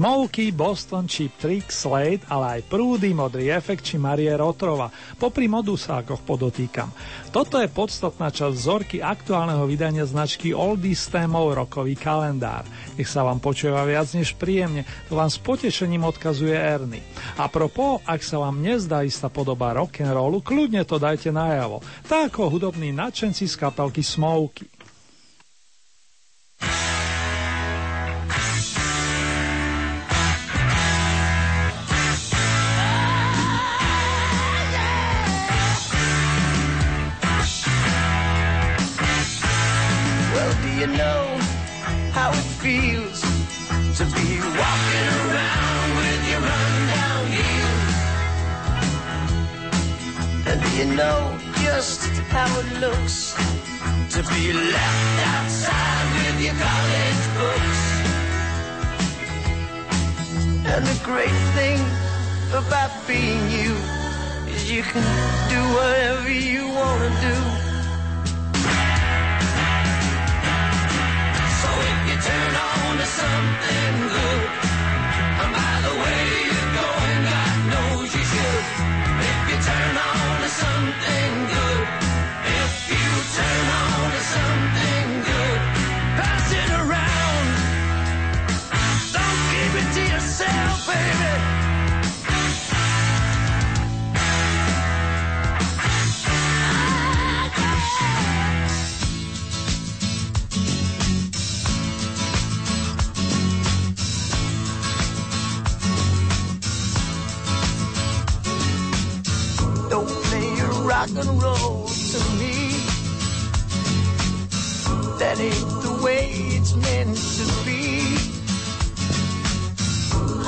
Smokey, Boston, Cheap Trick, Slade, ale aj Prúdy, Modrý efekt či Marie Rotrova. Popri modusákoch podotýkam. Toto je podstatná časť vzorky aktuálneho vydania značky Oldies témov rokový kalendár. Nech sa vám počúva viac než príjemne, to vám s potešením odkazuje Erny. A propo, ak sa vám nezdá istá podoba rock'n'rollu, kľudne to dajte najavo. Tak ako hudobní nadšenci z kapelky Smokey.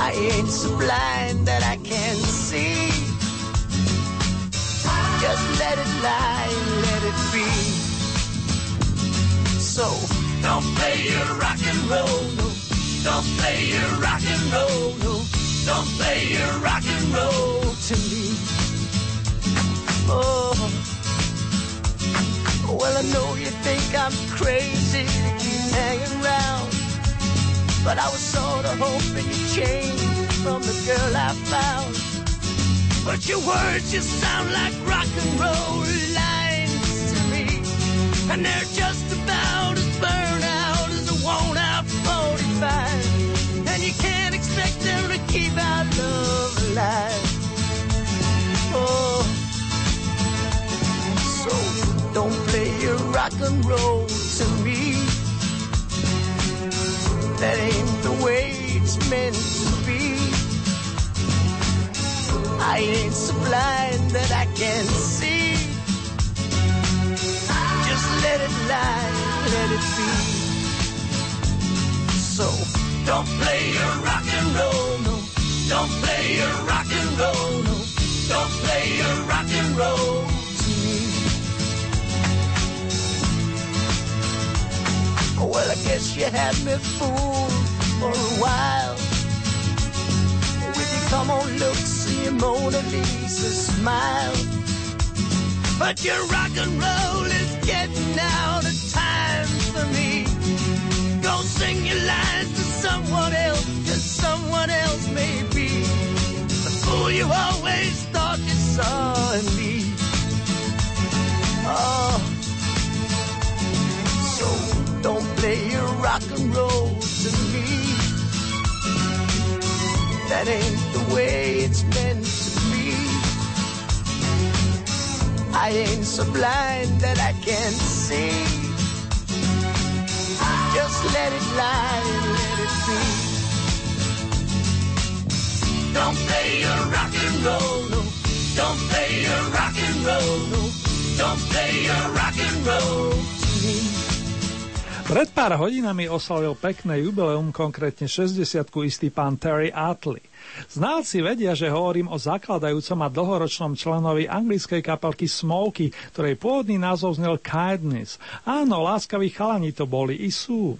I ain't so blind that I can't see. Just let it lie, let it be. So don't play your rock and roll, no. Don't play your rock and roll, no. Don't play your rock and roll to me. Oh, well I know you think I'm crazy to keep hanging around. But I was sorta hoping you'd change from the girl I found. But your words just sound like rock and roll lines to me. And they're just about as burned out as a worn out 45. And you can't expect them to keep our love alive. Oh, so don't play your rock and roll That ain't the way it's meant to be. I ain't so blind that I can't see. Just let it lie, let it be. So don't play your rock and roll, no. Don't play your rock and roll, no. Don't play your rock and roll. Well, I guess you had me fooled for a while. With your come on, look, see Mona Lisa smile. But your rock and roll is getting out of time for me. Go sing your lines to someone else, cause someone else may be the fool you always thought you saw in me. Oh, so play your rock and roll to me. That ain't the way it's meant to be. I ain't so blind that I can't see. Just let it lie and let it be. Don't play your rock and roll, no. Don't play your rock and roll, no. Don't play your rock and roll to me. Pred pár hodinami oslavil pekné jubileum, konkrétne 60 istý pán Terry Atley. Znalci vedia, že hovorím o zakladajúcom a dlhoročnom členovi anglickej kapelky Smoky, ktorej pôvodný názov znel Kindness. Áno, láskaví chalani to boli i sú.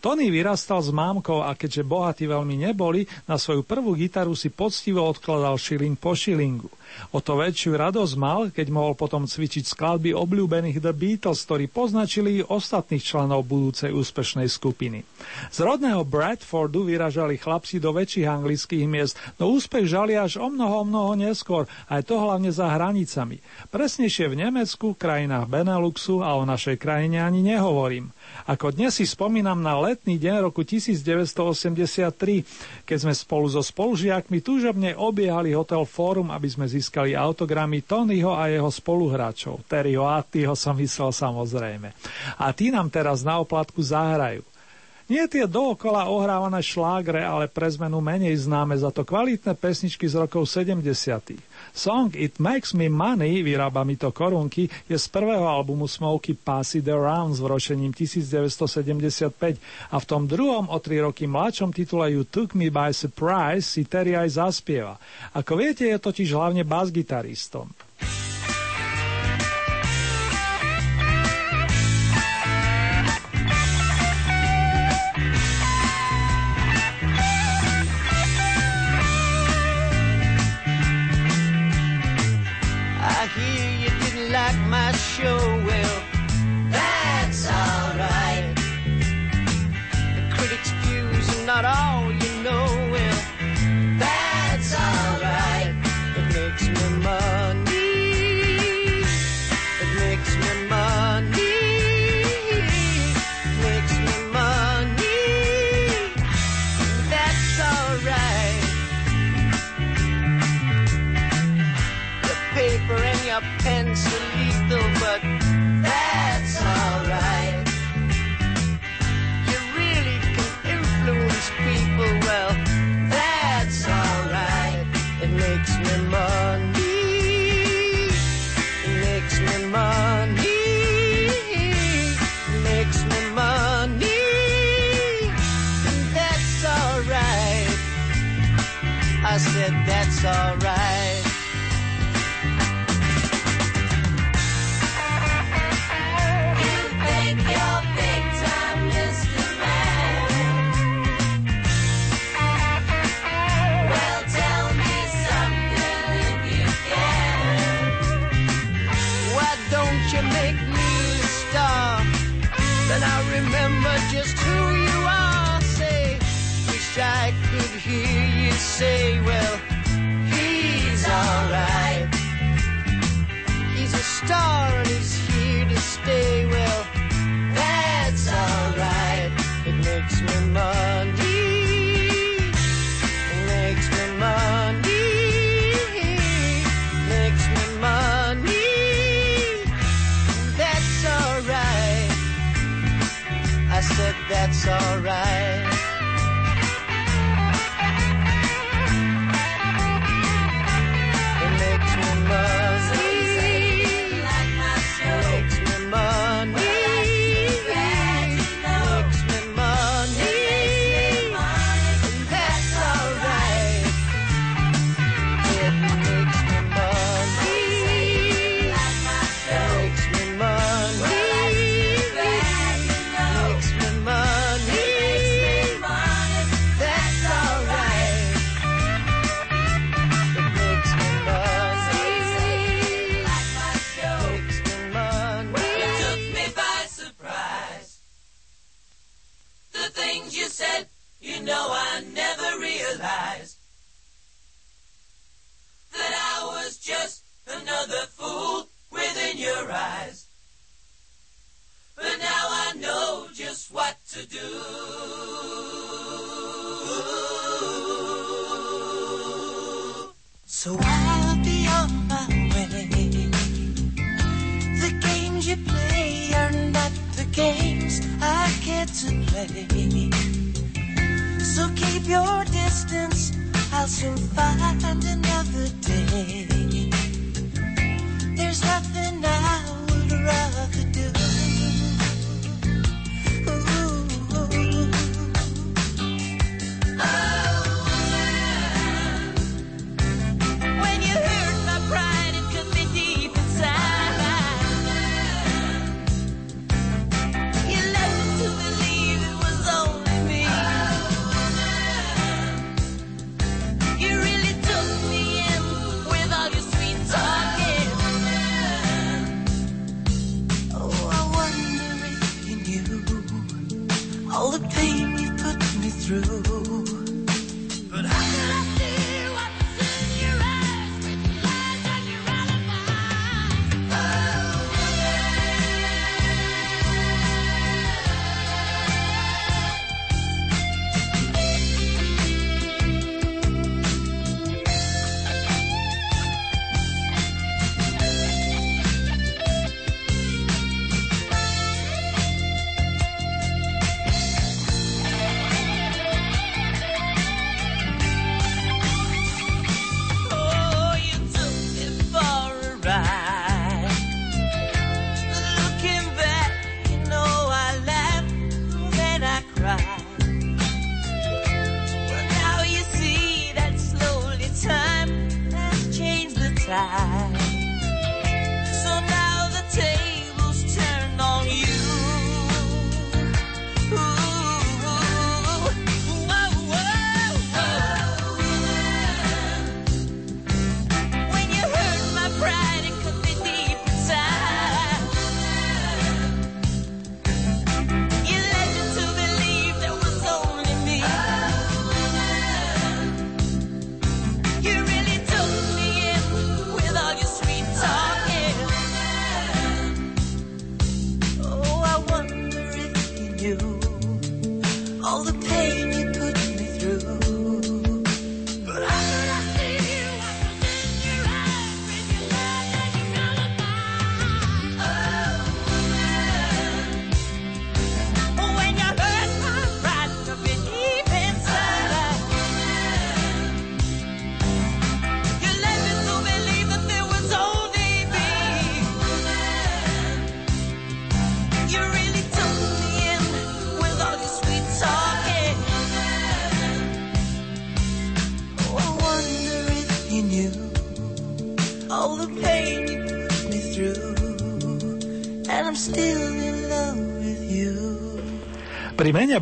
Tony vyrastal s mámkou a keďže bohatí veľmi neboli, na svoju prvú gitaru si poctivo odkladal šiling po šilingu. O to väčšiu radosť mal, keď mohol potom cvičiť skladby obľúbených The Beatles, ktorí poznačili ostatných členov budúcej úspešnej skupiny. Z rodného Bradfordu vyražali chlapci do väčších anglických miest, no úspech žali až o mnoho, mnoho neskôr, aj to hlavne za hranicami. Presnejšie v Nemecku, krajinách Beneluxu a o našej krajine ani nehovorím. Ako dnes si spomínam na letný deň roku 1983, keď sme spolu so spolužiakmi túžobne obiehali hotel Fórum, aby sme získali autogramy Tonyho a jeho spoluhráčov. Terryho a Attyho som myslel samozrejme. A tí nám teraz na oplatku zahrajú. Nie tie dookola ohrávané šlágre, ale pre zmenu menej známe za to kvalitné pesničky z rokov 70. Song It Makes Me Money, vyrába mi to korunky, je z prvého albumu Smokey Pass It Around s vročením 1975 a v tom druhom o tri roky mladšom titule You Took Me By Surprise si Terry aj zaspieva. Ako viete, je totiž hlavne bas-gitaristom. show.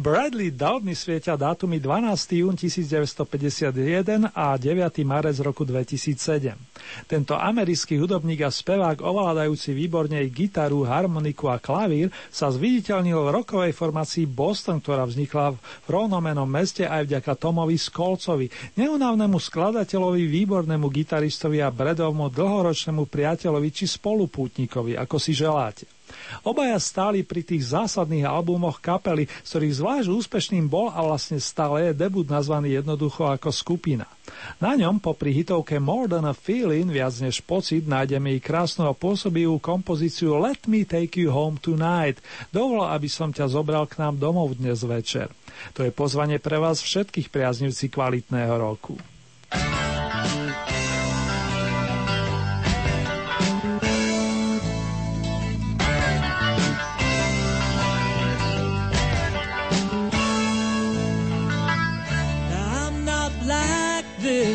Bradley Dowdney svietia dátumy 12. jún 1951 a 9. marec roku 2007. Tento americký hudobník a spevák ovládajúci výborne gitaru, harmoniku a klavír sa zviditeľnil v rokovej formácii Boston, ktorá vznikla v rovnomenom meste aj vďaka Tomovi Skolcovi, neunávnemu skladateľovi, výbornému gitaristovi a Bredovmu dlhoročnému priateľovi či spolupútnikovi, ako si želáte. Obaja stáli pri tých zásadných albumoch kapely, z ktorých zvlášť úspešným bol a vlastne stále je debut nazvaný jednoducho ako skupina. Na ňom popri hitovke More Than a Feeling, viac než pocit, nájdeme i krásnu a pôsobivú kompozíciu Let Me Take You Home Tonight. Dovol, aby som ťa zobral k nám domov dnes večer. To je pozvanie pre vás všetkých priaznivci kvalitného roku.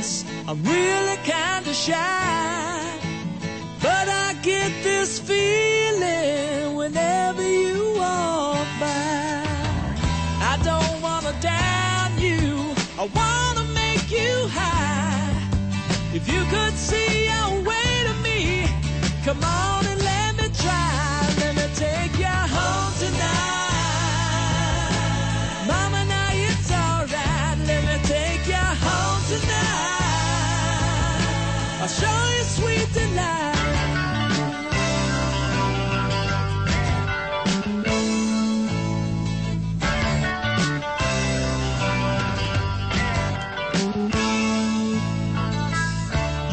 I'm really kinda shy, but I get this feeling whenever you walk by. I don't wanna down you, I wanna make you high. If you could see your way to me, come on and let me try. Let me take you I'll show you sweet delight.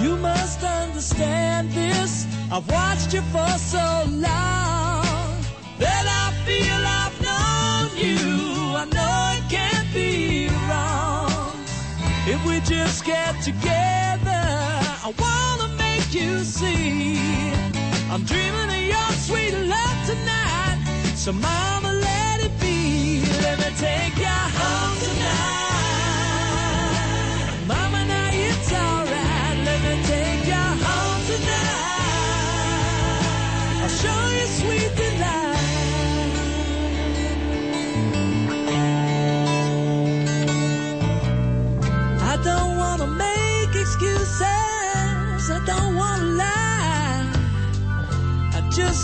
You must understand this. I've watched you for so long that I feel I've known you. I know it can't be wrong if we just get together. You see. I'm dreaming of your sweet love tonight. So mama, let it be. Let me take you home tonight. Mama, now it's alright. Let me take you home tonight. Show you sweet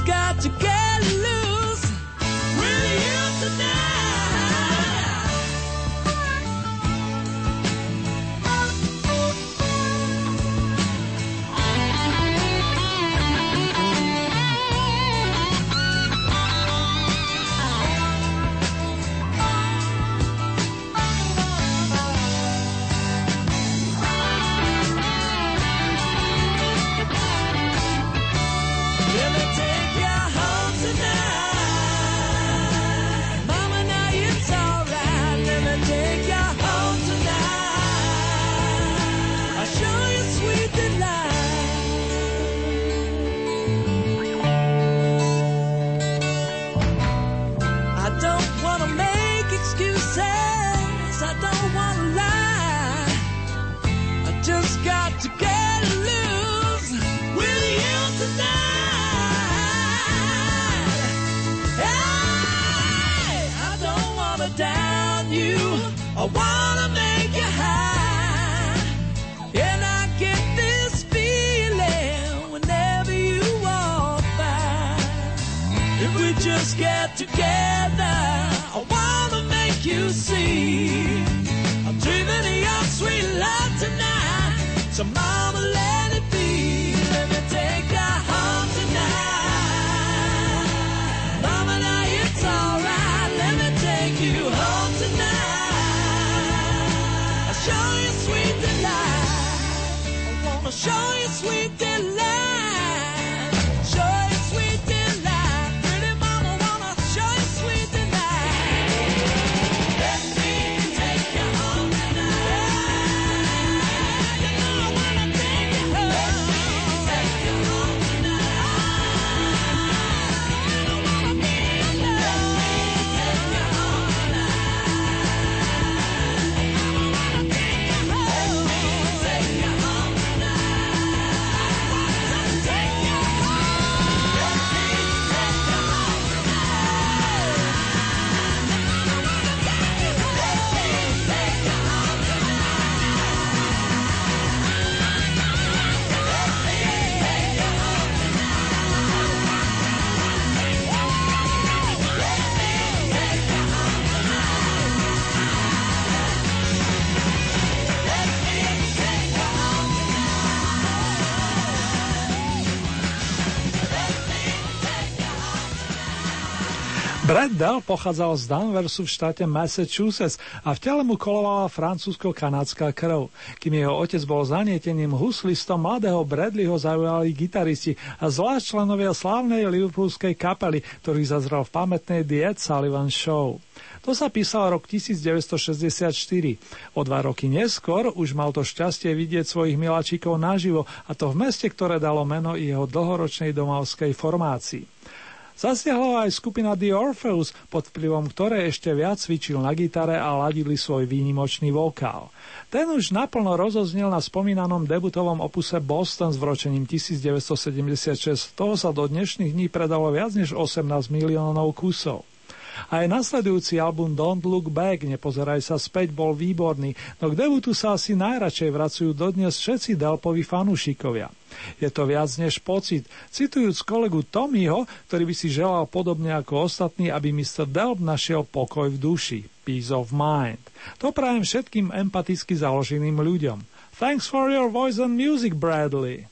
got to get I wanna make you high. And I get this feeling whenever you walk by. If we just get together, I wanna make you see. I'm dreaming of your sweet love tonight. So Brad Dell pochádzal z Danversu v štáte Massachusetts a v tele mu kolovala francúzsko-kanadská krv. Kým jeho otec bol zanieteným huslistom, mladého Bradleyho zaujali gitaristi a zvlášť členovia slávnej liverpoolskej kapely, ktorý zazrel v pamätnej Ed Sullivan Show. To sa písal rok 1964. O dva roky neskôr už mal to šťastie vidieť svojich miláčikov naživo a to v meste, ktoré dalo meno jeho dlhoročnej domovskej formácii. Zasiahla aj skupina The Orpheus, pod vplyvom ktoré ešte viac cvičil na gitare a ladili svoj výnimočný vokál. Ten už naplno rozoznel na spomínanom debutovom opuse Boston s vročením 1976. Toho sa do dnešných dní predalo viac než 18 miliónov kusov. Aj nasledujúci album Don't Look Back, Nepozeraj sa späť, bol výborný, no k debutu sa asi najradšej vracujú dodnes všetci Delpovi fanúšikovia. Je to viac než pocit. Citujúc kolegu Tommyho, ktorý by si želal podobne ako ostatní, aby Mr. Delp našiel pokoj v duši. Peace of mind. To prajem všetkým empaticky založeným ľuďom. Thanks for your voice and music, Bradley.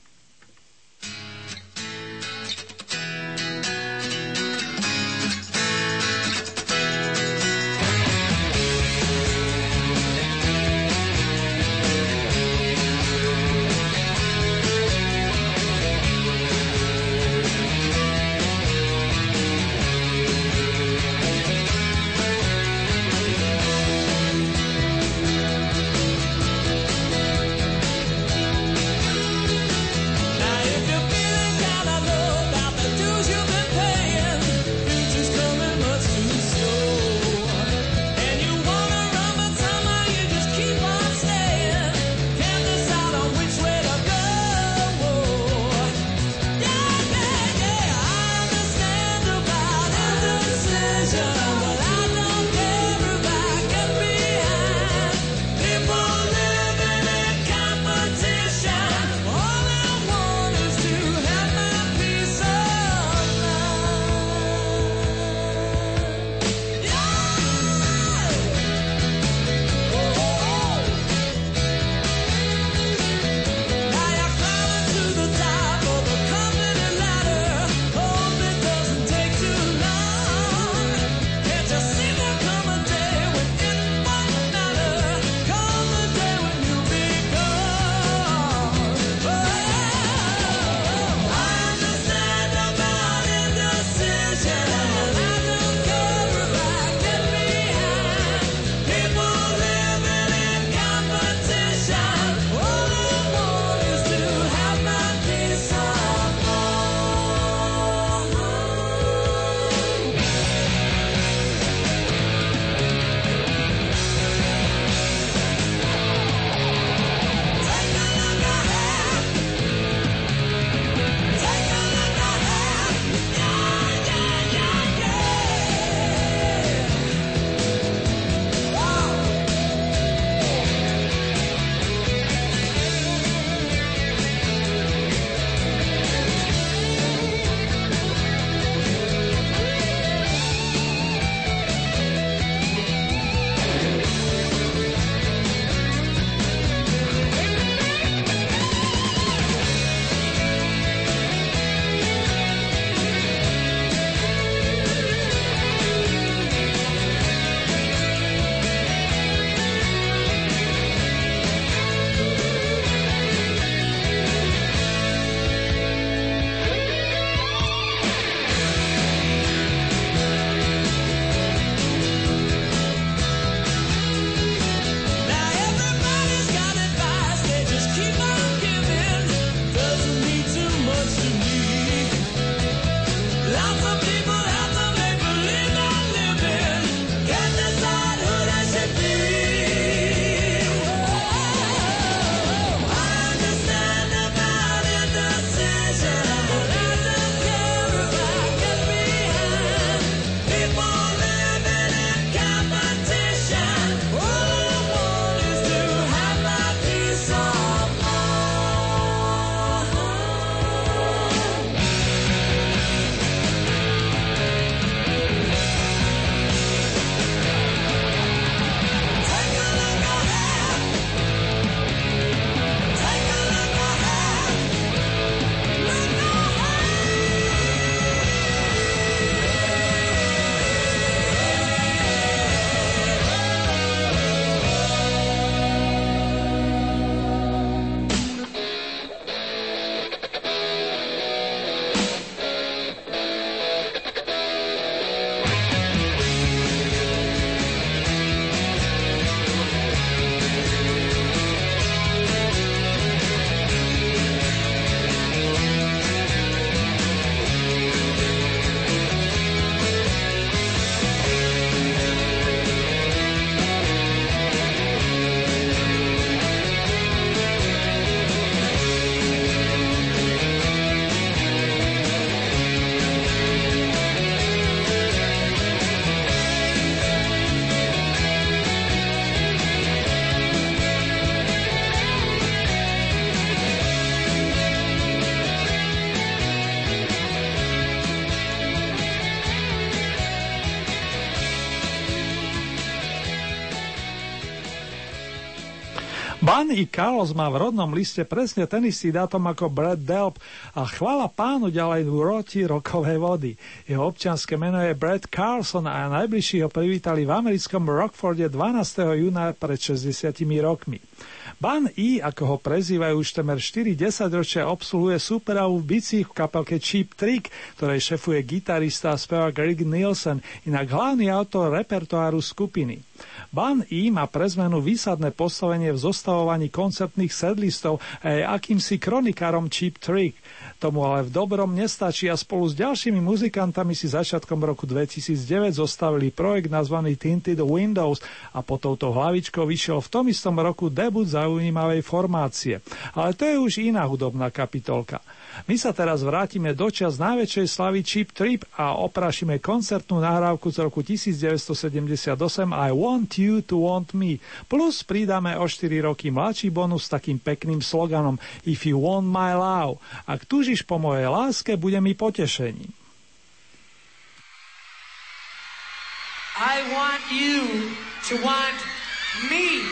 Bunny Carlos má v rodnom liste presne ten istý dátum ako Brad Delp a chvala pánu ďalej roti rokovej vody. Jeho občianske meno je Brad Carlson a najbližší ho privítali v americkom Rockforde 12. júna pred 60 rokmi. Ban E, ako ho prezývajú už temer 4 ročia, obsluhuje superovú bicích v kapelke Cheap Trick, ktorej šefuje gitarista a spevák Rick Nielsen, inak hlavný autor repertoáru skupiny. Ban E má pre zmenu výsadné postavenie v zostavovaní koncertných sedlistov a je akýmsi kronikárom Cheap Trick. Tomu ale v dobrom nestačí a spolu s ďalšími muzikantami si začiatkom roku 2009 zostavili projekt nazvaný Tinted Windows a po touto hlavičkou vyšiel v tom istom roku debut zaujímavej formácie. Ale to je už iná hudobná kapitolka. My sa teraz vrátime do čas najväčšej slavy Cheap Trip a oprašíme koncertnú nahrávku z roku 1978 I Want You to Want Me. Plus pridáme o 4 roky mladší bonus s takým pekným sloganom If you want my love. Ak túžiš po mojej láske, bude mi potešením. I want you to want me.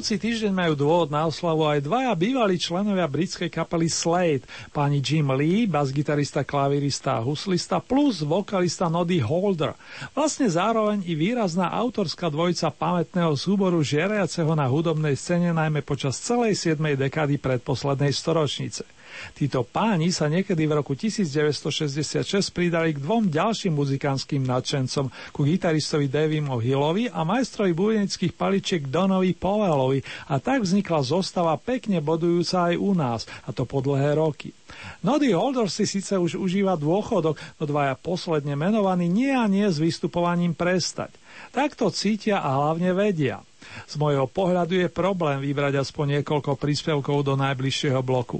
Budúci týždeň majú dôvod na oslavu aj dvaja bývalí členovia britskej kapely Slade, pani Jim Lee, basgitarista, klavirista a huslista, plus vokalista Noddy Holder. Vlastne zároveň i výrazná autorská dvojica pamätného súboru žiariaceho na hudobnej scéne najmä počas celej 7. dekády predposlednej storočnice. Títo páni sa niekedy v roku 1966 pridali k dvom ďalším muzikánskym nadšencom, ku gitaristovi Davimu Hillovi a majstrovi bujenických paličiek Donovi Powelovi a tak vznikla zostava pekne bodujúca aj u nás, a to po dlhé roky. Nody Holder si síce už užíva dôchodok, no dvaja posledne menovaní nie a nie s vystupovaním prestať. Tak to cítia a hlavne vedia. Z môjho pohľadu je problém vybrať aspoň niekoľko príspevkov do najbližšieho bloku.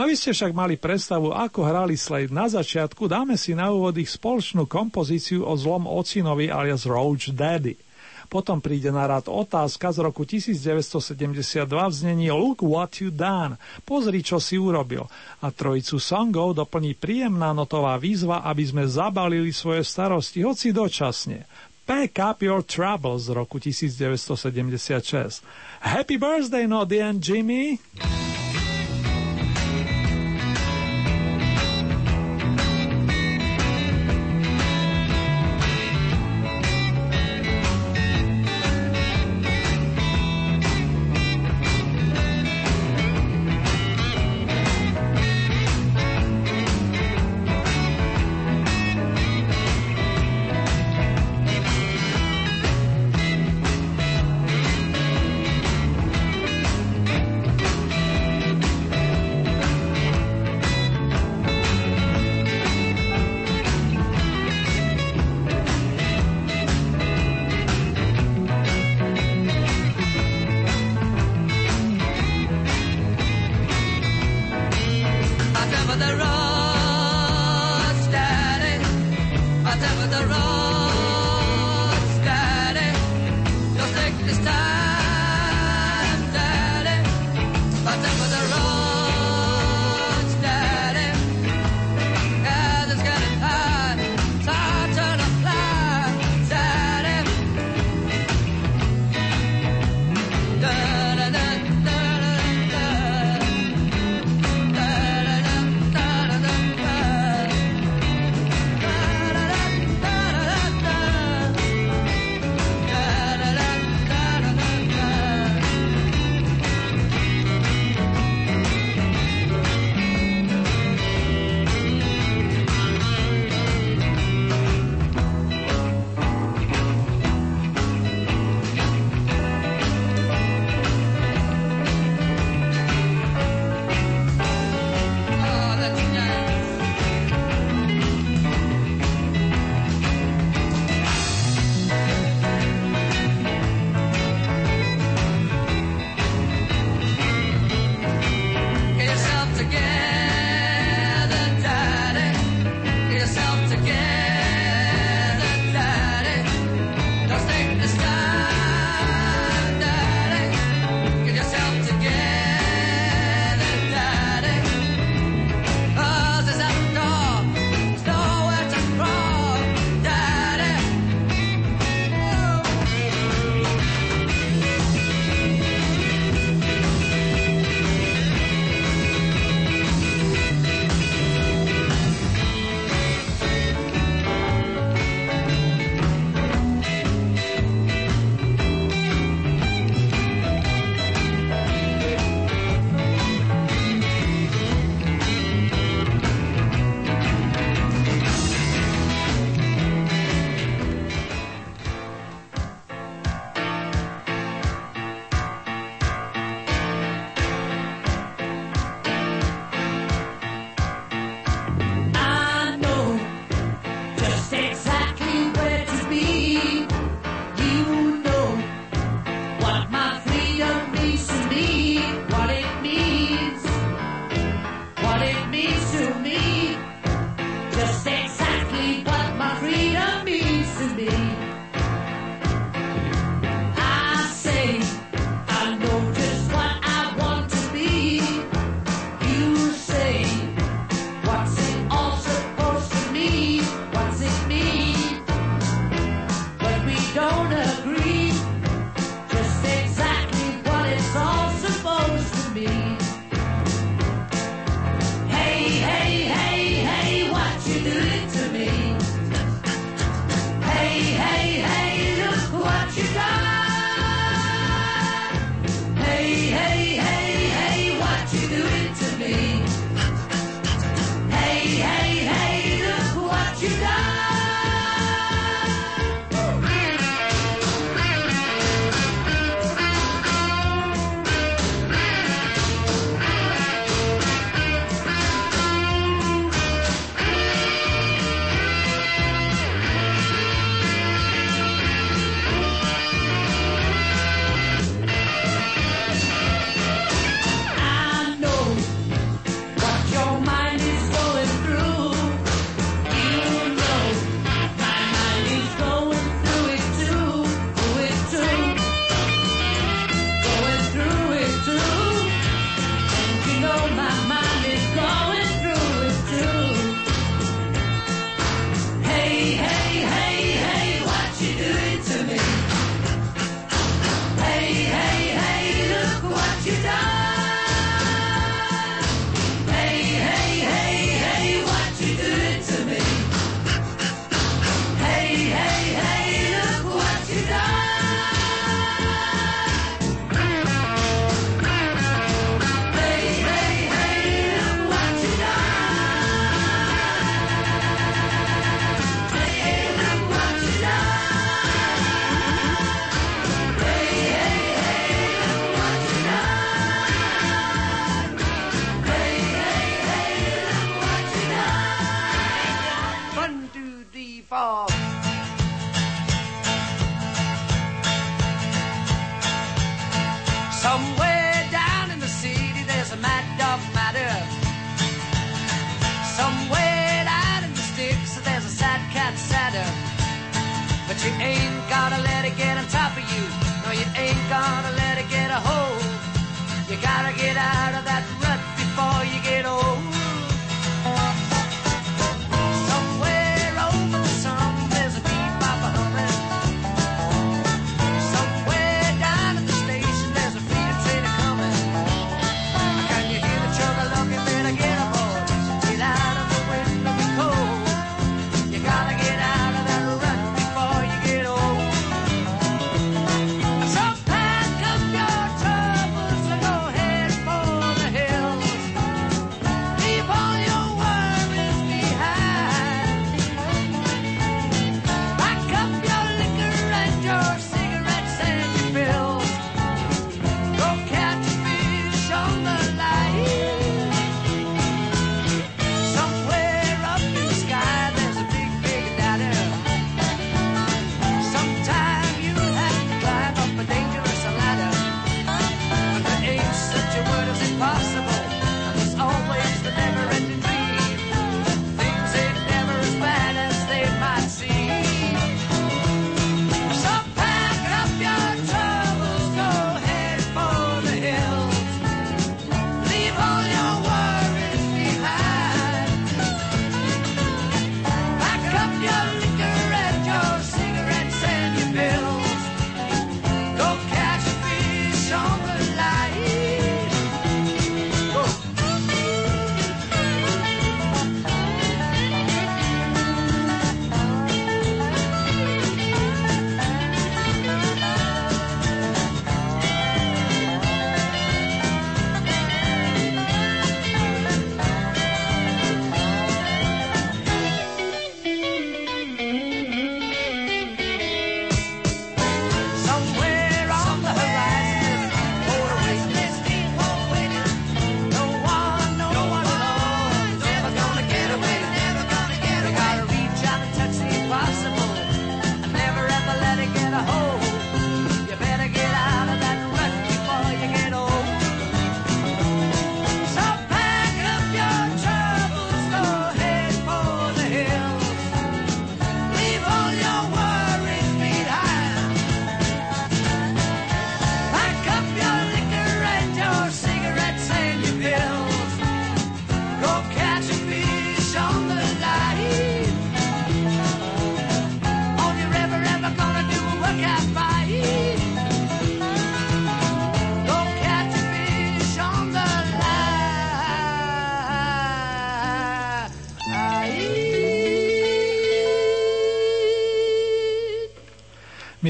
Aby ste však mali predstavu, ako hrali Slade na začiatku, dáme si na úvod ich spoločnú kompozíciu o zlom ocinovi alias Roach Daddy. Potom príde na rad otázka z roku 1972 v znení Look what you done, pozri, čo si urobil. A trojicu songov doplní príjemná notová výzva, aby sme zabalili svoje starosti, hoci dočasne. Pack Up Your Troubles z roku 1976. Happy birthday, Noddy and Jimmy!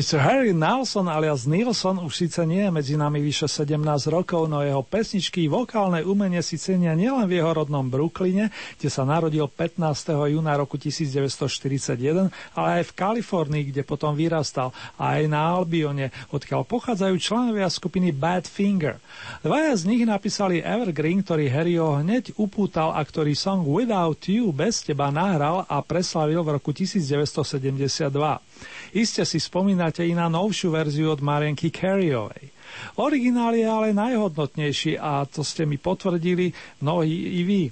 Mr. Harry Nelson alias Nilsson už síce nie je medzi nami vyše 17 rokov, no jeho pesničky vokálne umenie si cenia nielen v jeho rodnom Brooklyne, kde sa narodil 15. júna roku 1941, ale aj v Kalifornii, kde potom vyrastal, a aj na Albione, odkiaľ pochádzajú členovia skupiny Bad Finger. Dvaja z nich napísali Evergreen, ktorý Harryho hneď upútal a ktorý song Without You bez teba nahral a preslavil v roku 1972. Iste si spomínate i na novšiu verziu od Marienky Careyovej. Originál je ale najhodnotnejší a to ste mi potvrdili mnohí i vy.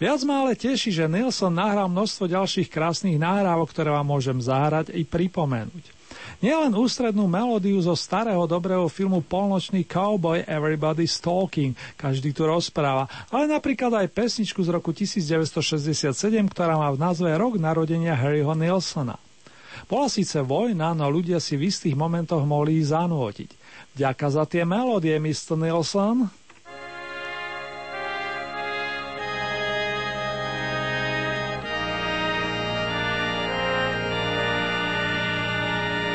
Viac ma ale teší, že Nilsson nahral množstvo ďalších krásnych nahrávok, ktoré vám môžem zahrať i pripomenúť. Nielen ústrednú melódiu zo starého dobrého filmu Polnočný cowboy Everybody's Talking, každý tu rozpráva, ale napríklad aj pesničku z roku 1967, ktorá má v názve Rok narodenia Harryho Nilsona. Bola síce vojna, no ľudia si v istých momentoch mohli ich zanútiť. Ďaká za tie melódie, Mr. Nilsson.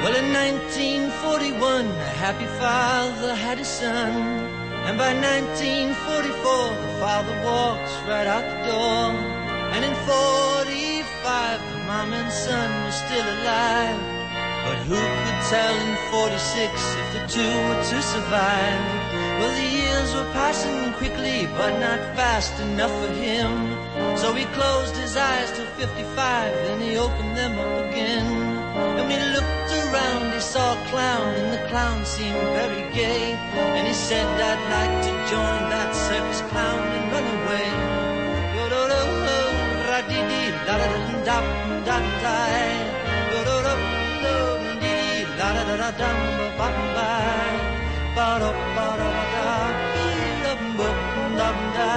Well, in 1941, a happy father had a son. And by 1944, the father walks right out the door. And in 45, the mom and son were still alive. But who could tell in 46 if the two were to survive? Well, the years were passing quickly, but not fast enough for him. So he closed his eyes till 55, then he opened them up again. And he looked around, he saw a clown, and the clown seemed very gay. And he said, I'd like to join that circus clown and run away da dee dee da da da da da da da da dee da da da da da ba ba ba da ba da da da ba da da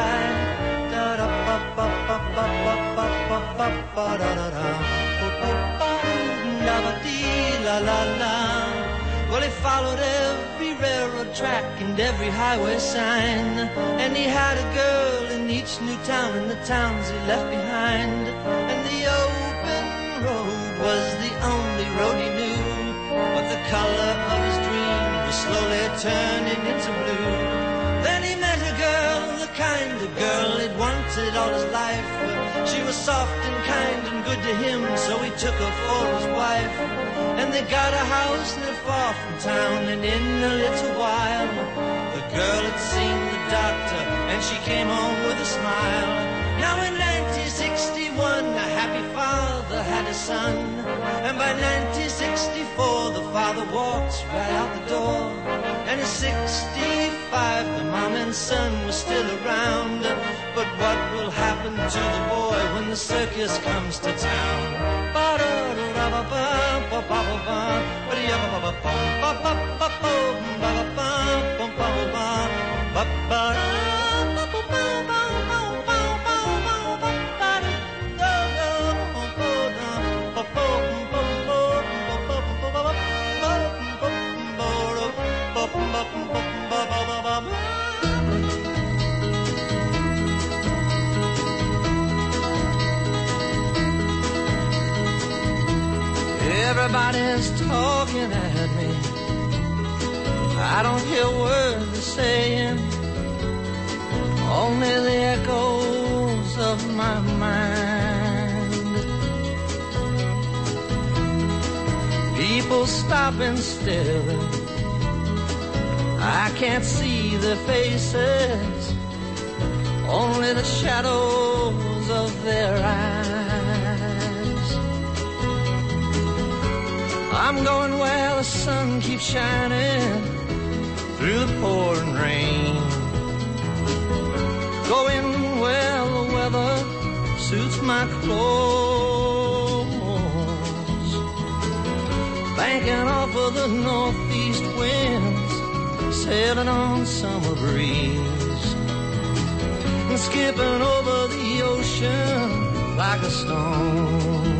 da da ba ba ba ba ba ba ba ba ba da da da ba ba da ba dee la la la well, he followed every railroad track and every highway sign. And he had a girl in each new town and the towns he left behind. And the open road was the only road he knew. But the color of his dream was slowly turning into blue. Kind of girl he'd wanted all his life. She was soft and kind and good to him, so he took her for his wife. And they got a house not far from town, and in a little while, the girl had seen the doctor, and she came home with a smile. Now in 1961, a happy father had a son, and by 1964, the father walked right out the door. And in 65, the mom and son were still around. But what will happen to the boy when the circus comes to town? Everybody's talking at me. I don't hear words they're saying, only the echoes of my mind. People stop and stare. I can't see their faces, only the shadows of their eyes. I'm going where the sun keeps shining through the pouring rain. Going where the weather suits my clothes. Banking off of the northeast winds, sailing on summer breeze. And skipping over the ocean like a stone.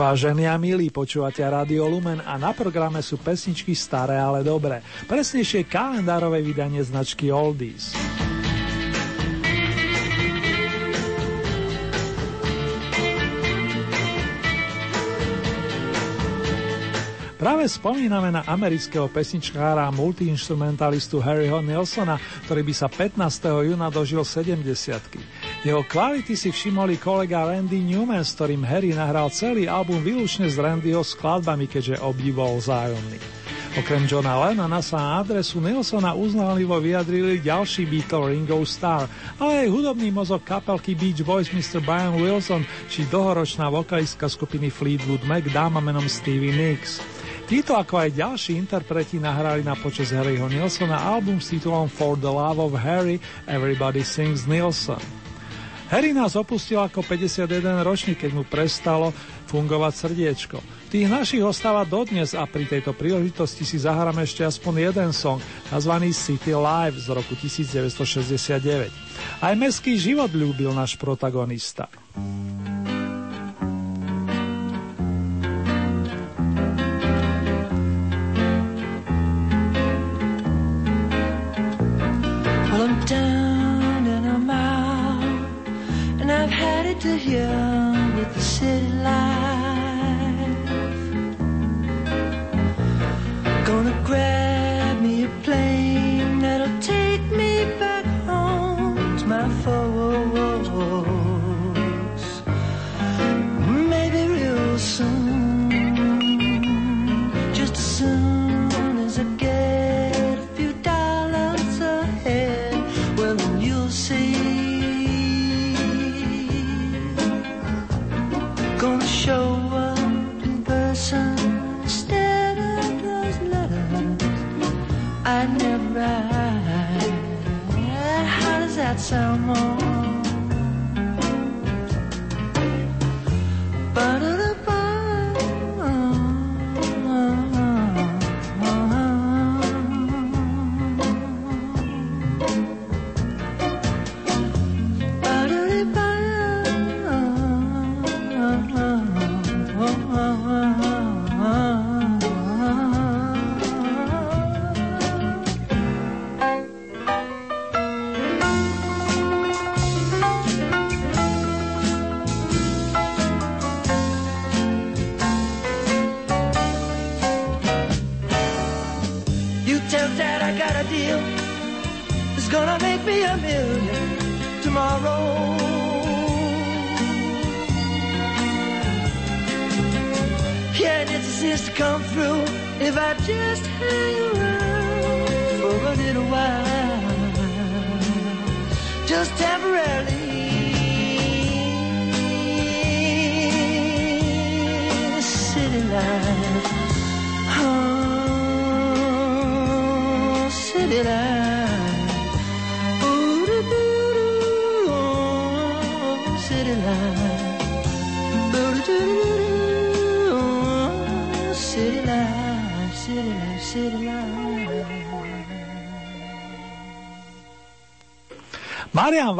Vážení a milí, počúvate Radio Lumen a na programe sú pesničky staré, ale dobré. Presnejšie kalendárové vydanie značky Oldies. Práve spomíname na amerického pesničkára a multiinstrumentalistu Harryho Nilsona, ktorý by sa 15. júna dožil 70 Jeho kvality si všimoli kolega Randy Newman, s ktorým Harry nahral celý album výlučne s Randyho skladbami, keďže obdiv bol vzájomný. Okrem Johna Lennona sa na adresu Nilsona uznalivo vyjadrili ďalší Beatle Ringo Starr, ale aj hudobný mozog kapelky Beach Boys Mr. Brian Wilson či dlhoročná vokalistka skupiny Fleetwood Mac dáma menom Stevie Nicks. Títo ako aj ďalší interpreti nahrali na počas Harryho Nilsona album s titulom For the Love of Harry Everybody Sings Nilsson. Harry nás opustil ako 51 ročník, keď mu prestalo fungovať srdiečko. Tých našich ostáva dodnes a pri tejto príležitosti si zahráme ešte aspoň jeden song, nazvaný City Live z roku 1969. Aj mestský život ľúbil náš protagonista.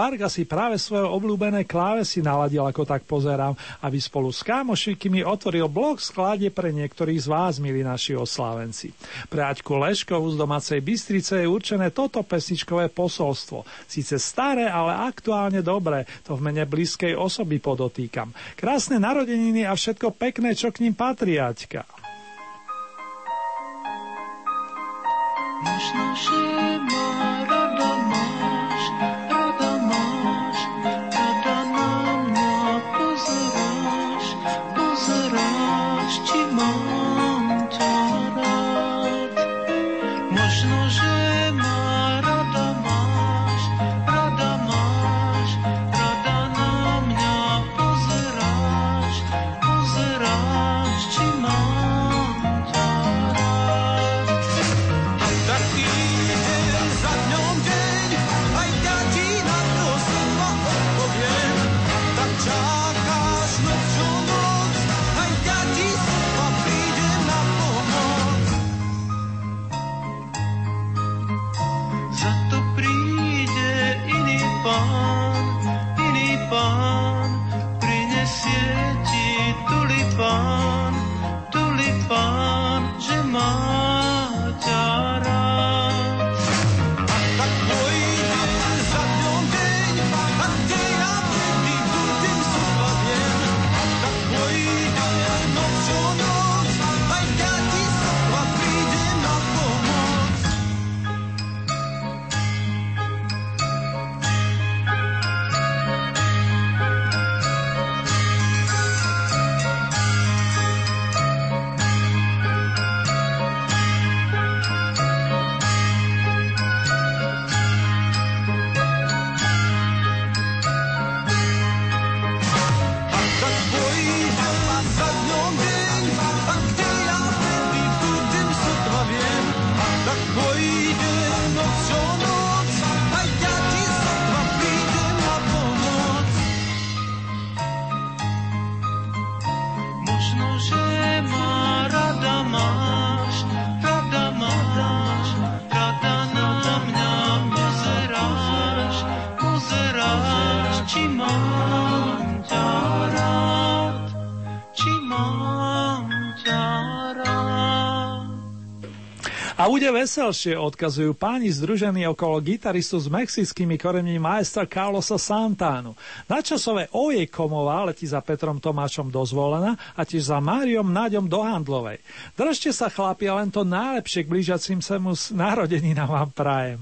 Varga si práve svoje obľúbené klávesy naladil, ako tak pozerám, aby spolu s kámošikmi otvoril blok skladie pre niektorých z vás, milí naši oslávenci. Pre Aťku Leškovu z domácej Bystrice je určené toto pesničkové posolstvo. Sice staré, ale aktuálne dobré, to v mene blízkej osoby podotýkam. Krásne narodeniny a všetko pekné, čo k ním patrí, Aťka. Veselšie, odkazujú páni združení okolo gitaristu s mexickými koreňmi majstra Carlosa Santánu. Načasové Oje Komová letí za Petrom Tomášom dozvolená a tiež za Máriom Náďom do Handlovej. Držte sa chlapi len to najlepšie k blížacím sa mu narodeninám vám prajem.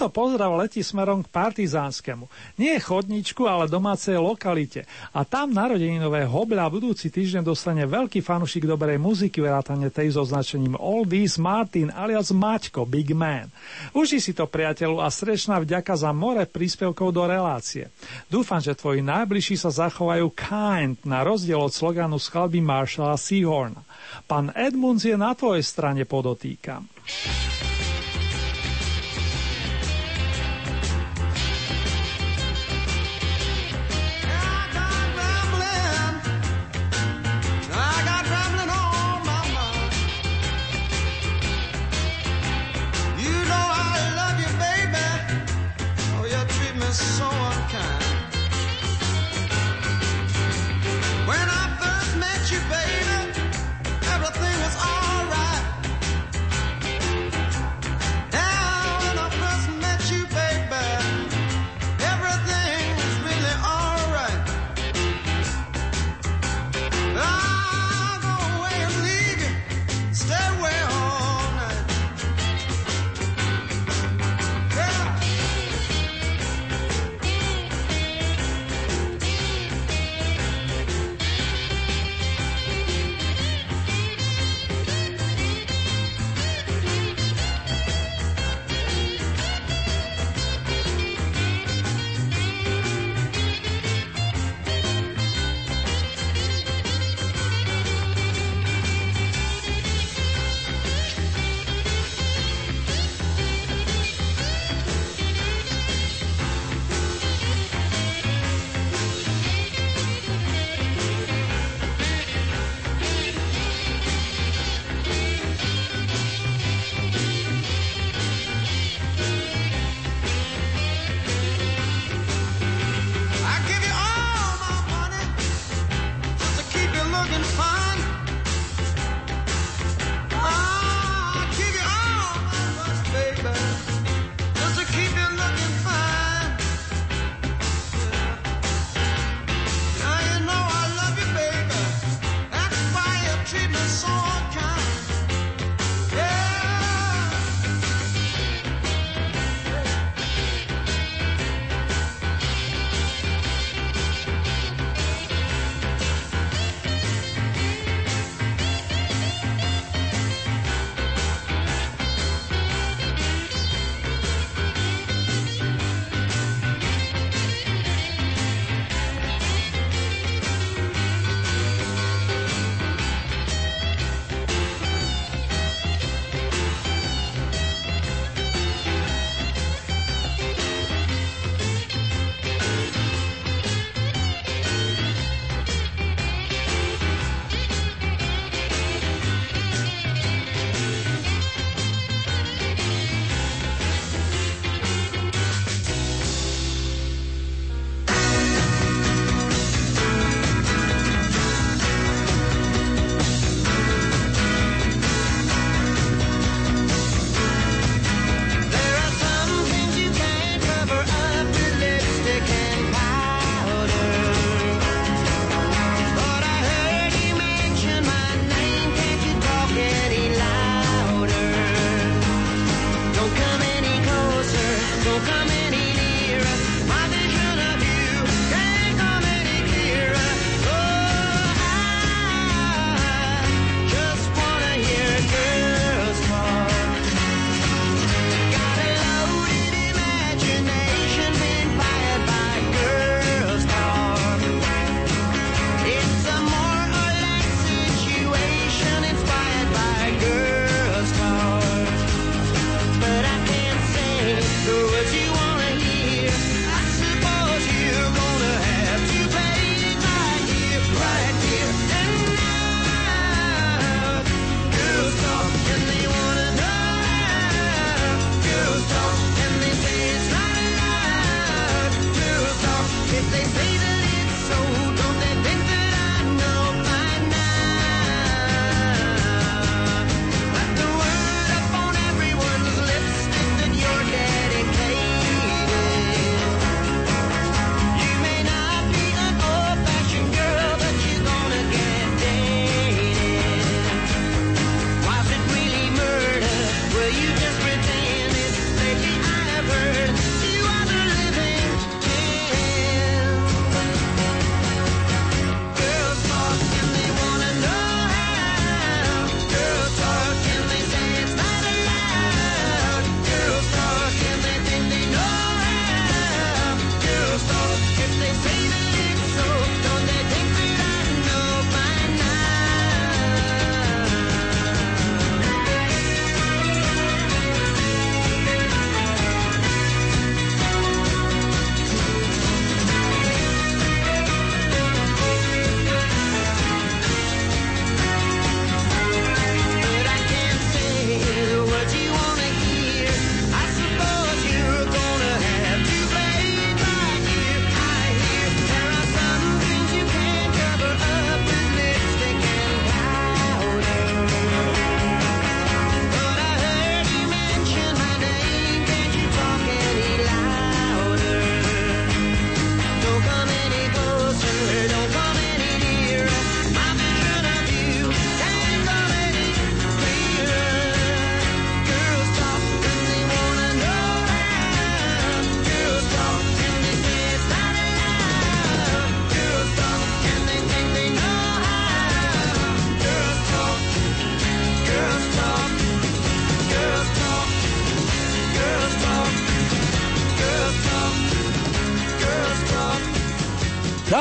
Tento pozdrav letí smerom k Partizánskemu. Nie chodničku, ale domácej lokalite. A tam narodeninové hobľa budúci týždeň dostane veľký fanušik dobrej muziky, vrátane tej so označením Oldies Martin alias Maťko, Big Man. Uži si to priateľu a srdečná vďaka za more príspevkov do relácie. Dúfam, že tvoji najbližší sa zachovajú kind, na rozdiel od sloganu skladby Marshalla Seahorna. Pán Edmunds je na tvojej strane, podotýkam.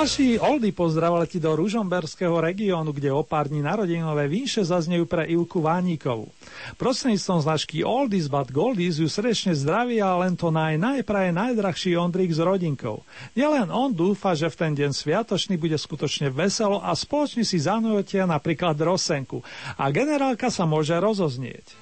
Ďalší oldy pozdrav letí do Ružomberského regiónu, kde o pár dní narodinové výše zaznejú pre Ivku Váníkovú. Prostredníctvom značky Oldies but Goldies ju srdečne zdraví a len to naj najpraje najdrahší Ondrík s rodinkou. Nielen on dúfa, že v ten deň sviatočný bude skutočne veselo a spoločne si zanujotia napríklad rosenku. A generálka sa môže rozoznieť.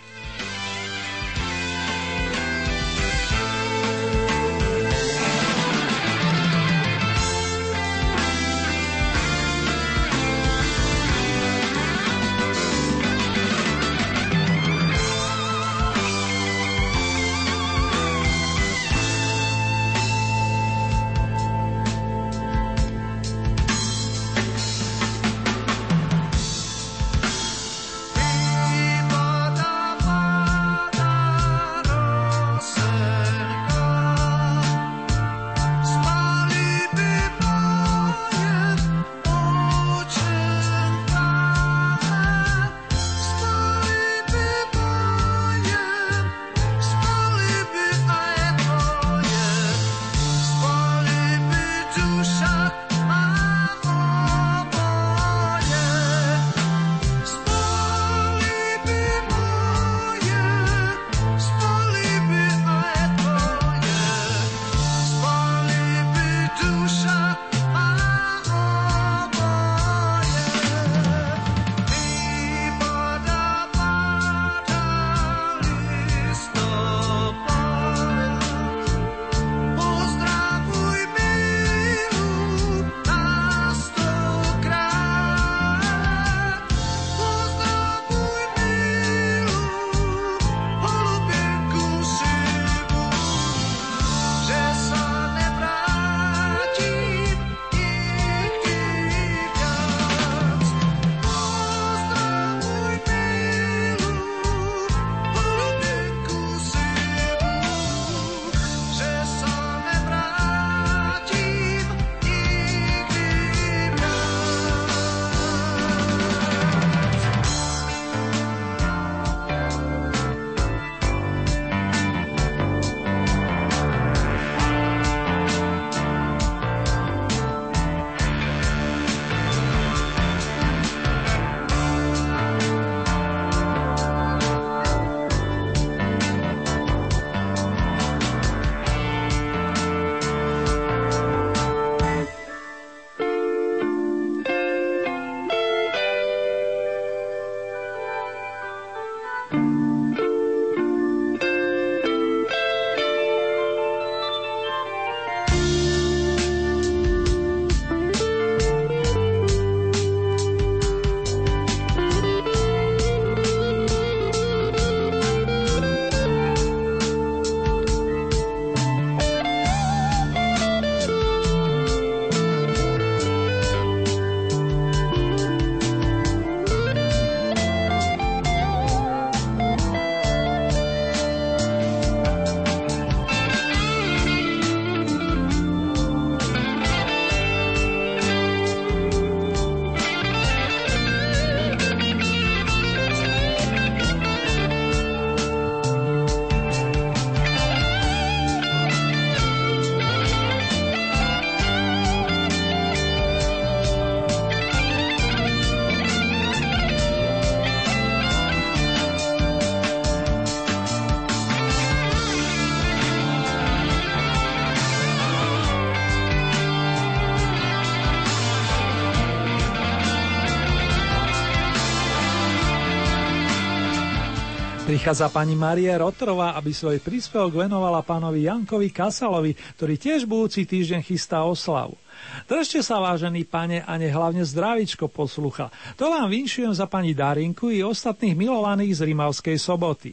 Prichádza pani Marie Rotrová, aby svoj príspevok venovala pánovi Jankovi Kasalovi, ktorý tiež budúci týždeň chystá oslavu. Držte sa, vážený pane, a ne hlavne zdravičko poslucha. To vám vinšujem za pani Darinku i ostatných milovaných z Rimavskej soboty.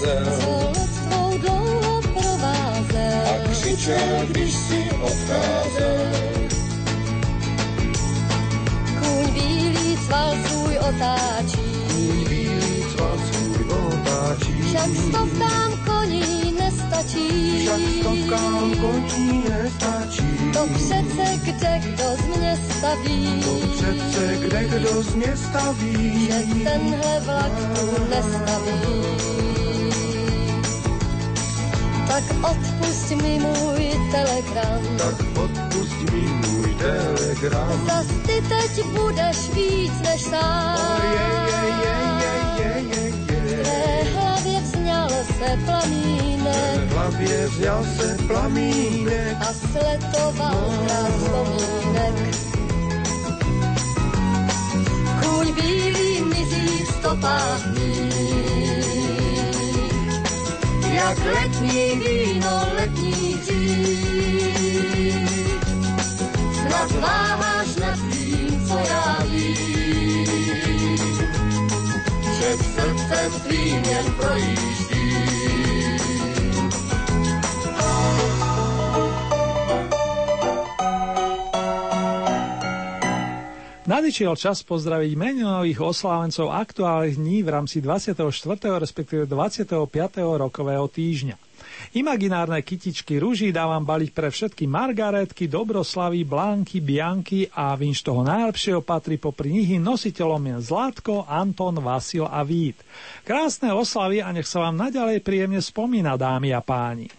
Provázel. Loď tvou dlouho provázel. A křičel, když si odcházel. Kůň bílý cval svůj otáčí. Bílý cval svůj otáčí. Však stovkám koní nestačí. Však stovkám koní nestačí. To přece kde kdo z mě staví. To přece kde kdo z města ví. Že tenhle vlak tu nestaví. Tak odpust mi můj telegram. Tak odpust mi můj telegram. Zas ty teď budeš víc než sám. Je, je, je, je, je. V mé hlavě vzňal se plamínek V hlavě vzal se plamínek a sletoval krát vzpomínek. Kůň bílý mizí v stopách mých. Jak letní víno, letní dřív. Snad váháš nad tím, co já vím. Že srdcem tvým jen projíždí. Nadičiel čas pozdraviť meninových oslávencov aktuálnych dní v rámci 24. respektíve 25. rokového týždňa. Imaginárne kytičky rúží dávam baliť pre všetky Margaretky, Dobroslavy, Blanky, Bianky a vinš toho najlepšieho patrí popri nich nositeľom je Zlatko, Anton, Vasil a Vít. Krásne oslavy a nech sa vám naďalej príjemne spomína, dámy a páni.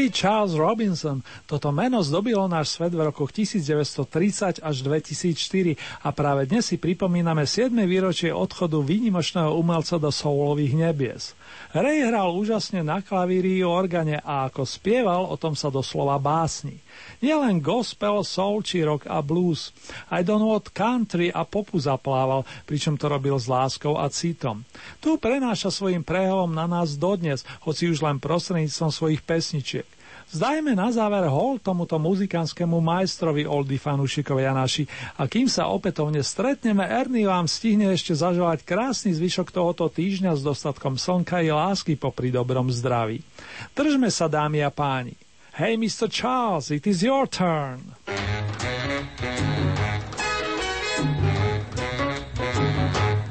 Ray Charles Robinson. Toto meno zdobilo náš svet v rokoch 1930 až 2004 a práve dnes si pripomíname 7. výročie odchodu výnimočného umelca do soulových nebies. Ray hral úžasne na klavíri organe a ako spieval, o tom sa doslova básni. Nielen gospel, soul či rock a blues. Aj do nôd country a popu zaplával, pričom to robil s láskou a citom. Tu prenáša svojim prejavom na nás dodnes, hoci už len prostredníctvom svojich pesničiek. Zdajme na záver hol tomuto muzikánskému majstrovi oldy fanúšikovia naši a kým sa opätovne stretneme, Ernie vám stihne ešte zažovať krásny zvyšok tohoto týždňa s dostatkom slnka i lásky popri dobrom zdraví. Držme sa, dámy a páni. Hey, Mr. Charles, it is your turn.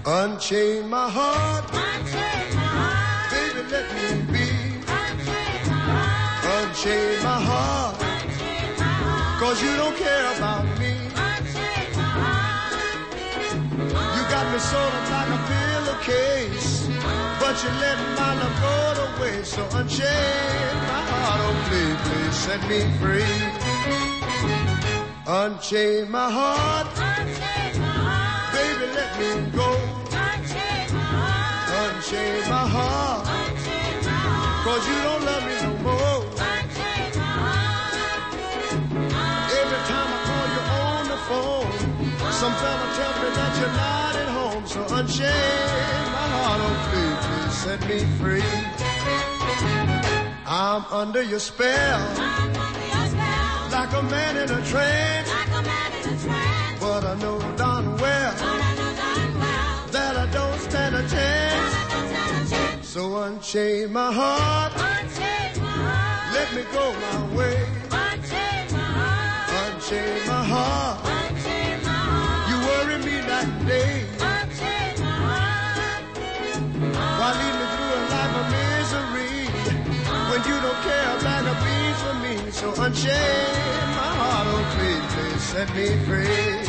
Unchain my heart, Unchain my heart, cause you don't care about me. You got me sort of like a pillowcase, but you let my love go to waste. So unchain my heart, oh please, please set me free. Unchain my heart, baby, let me go. Unchain my heart, cause you don't love fella tell me that you're not at home. So unchain my heart, oh please, please set me free. I'm under your spell, I'm under your spell. like a man in a trance. But I know darn well that I don't stand a chance. So unchain my heart, Unchain my heart. let me go my way. Unchain my heart, you So unchain my heart, oh please, please set me free.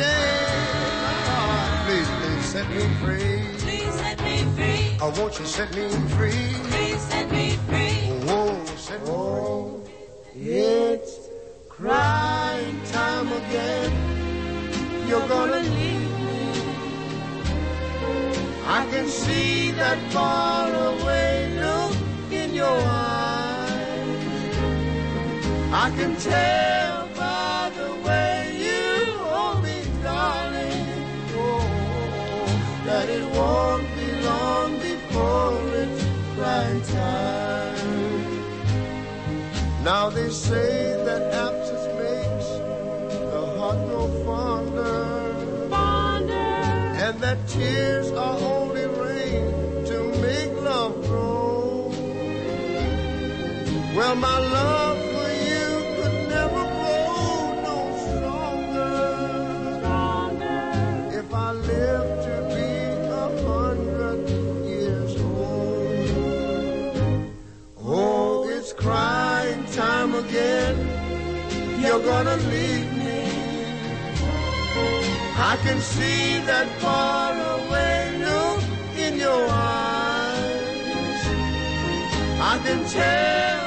So unchain my heart, please, please set me free. Oh, won't you set me free? Oh, whoa, set me free. Oh, set me oh, free. It's crying time again. You're gonna leave me. I can see that far away look in your eyes. I can tell won't be long before it's crying time. Now they say that absence makes the heart grow fonder, and that tears are only rain to make love grow. Well, my love gonna leave me. I can see that far away look in your eyes. I can tell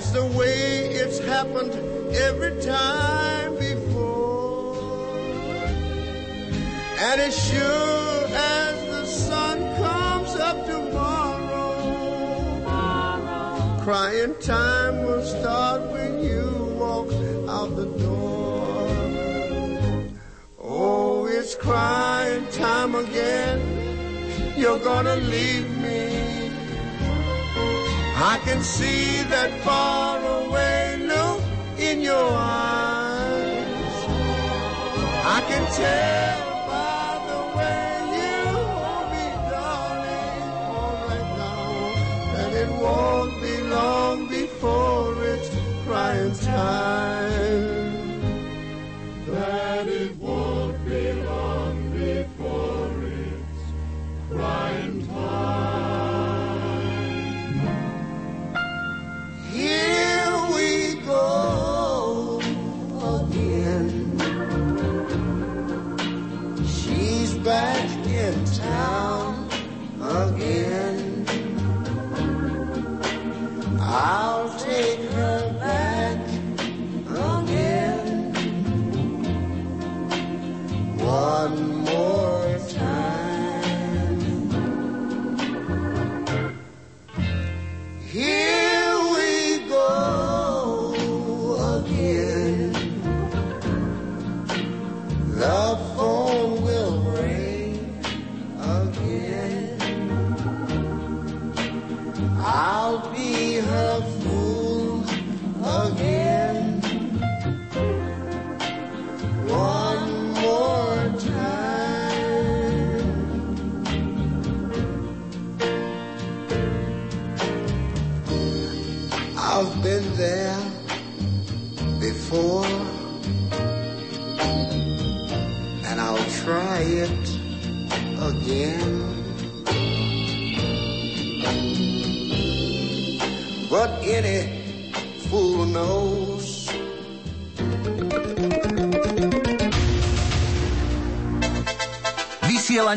That's the way it's happened every time before. And as sure as the sun comes up tomorrow, crying time will start when you walk out the door. Oh, it's crying time again. You're gonna leave. I can see that far away look in your eyes. I can tell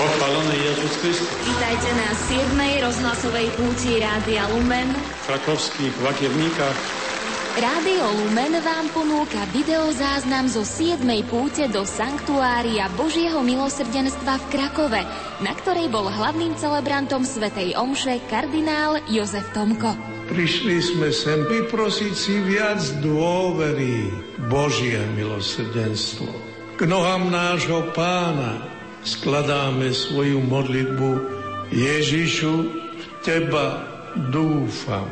Pochválený Jezus Kristus. Vítajte na 7. rozhlasovej púti Rádia Lumen. V krakovských vakierníkach. Rádio Lumen vám ponúka videozáznam zo 7. púte do Sanktuária Božieho milosrdenstva v Krakove, na ktorej bol hlavným celebrantom Svetej Omše kardinál Jozef Tomko. Prišli sme sem vyprosiť si viac dôvery Božie milosrdenstvo. K nohám nášho pána skladáme svoju modlitbu Ježišu, v Teba dúfam.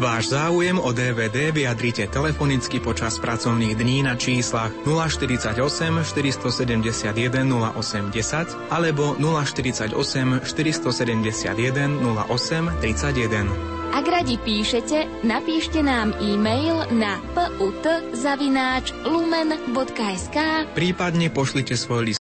Váš záujem o DVD vyjadrite telefonicky počas pracovných dní na číslach 048 471 0810 alebo 048 471 08 31. Ak radi píšete, napíšte nám e-mail na put.lumen.sk Prípadne pošlite svoj list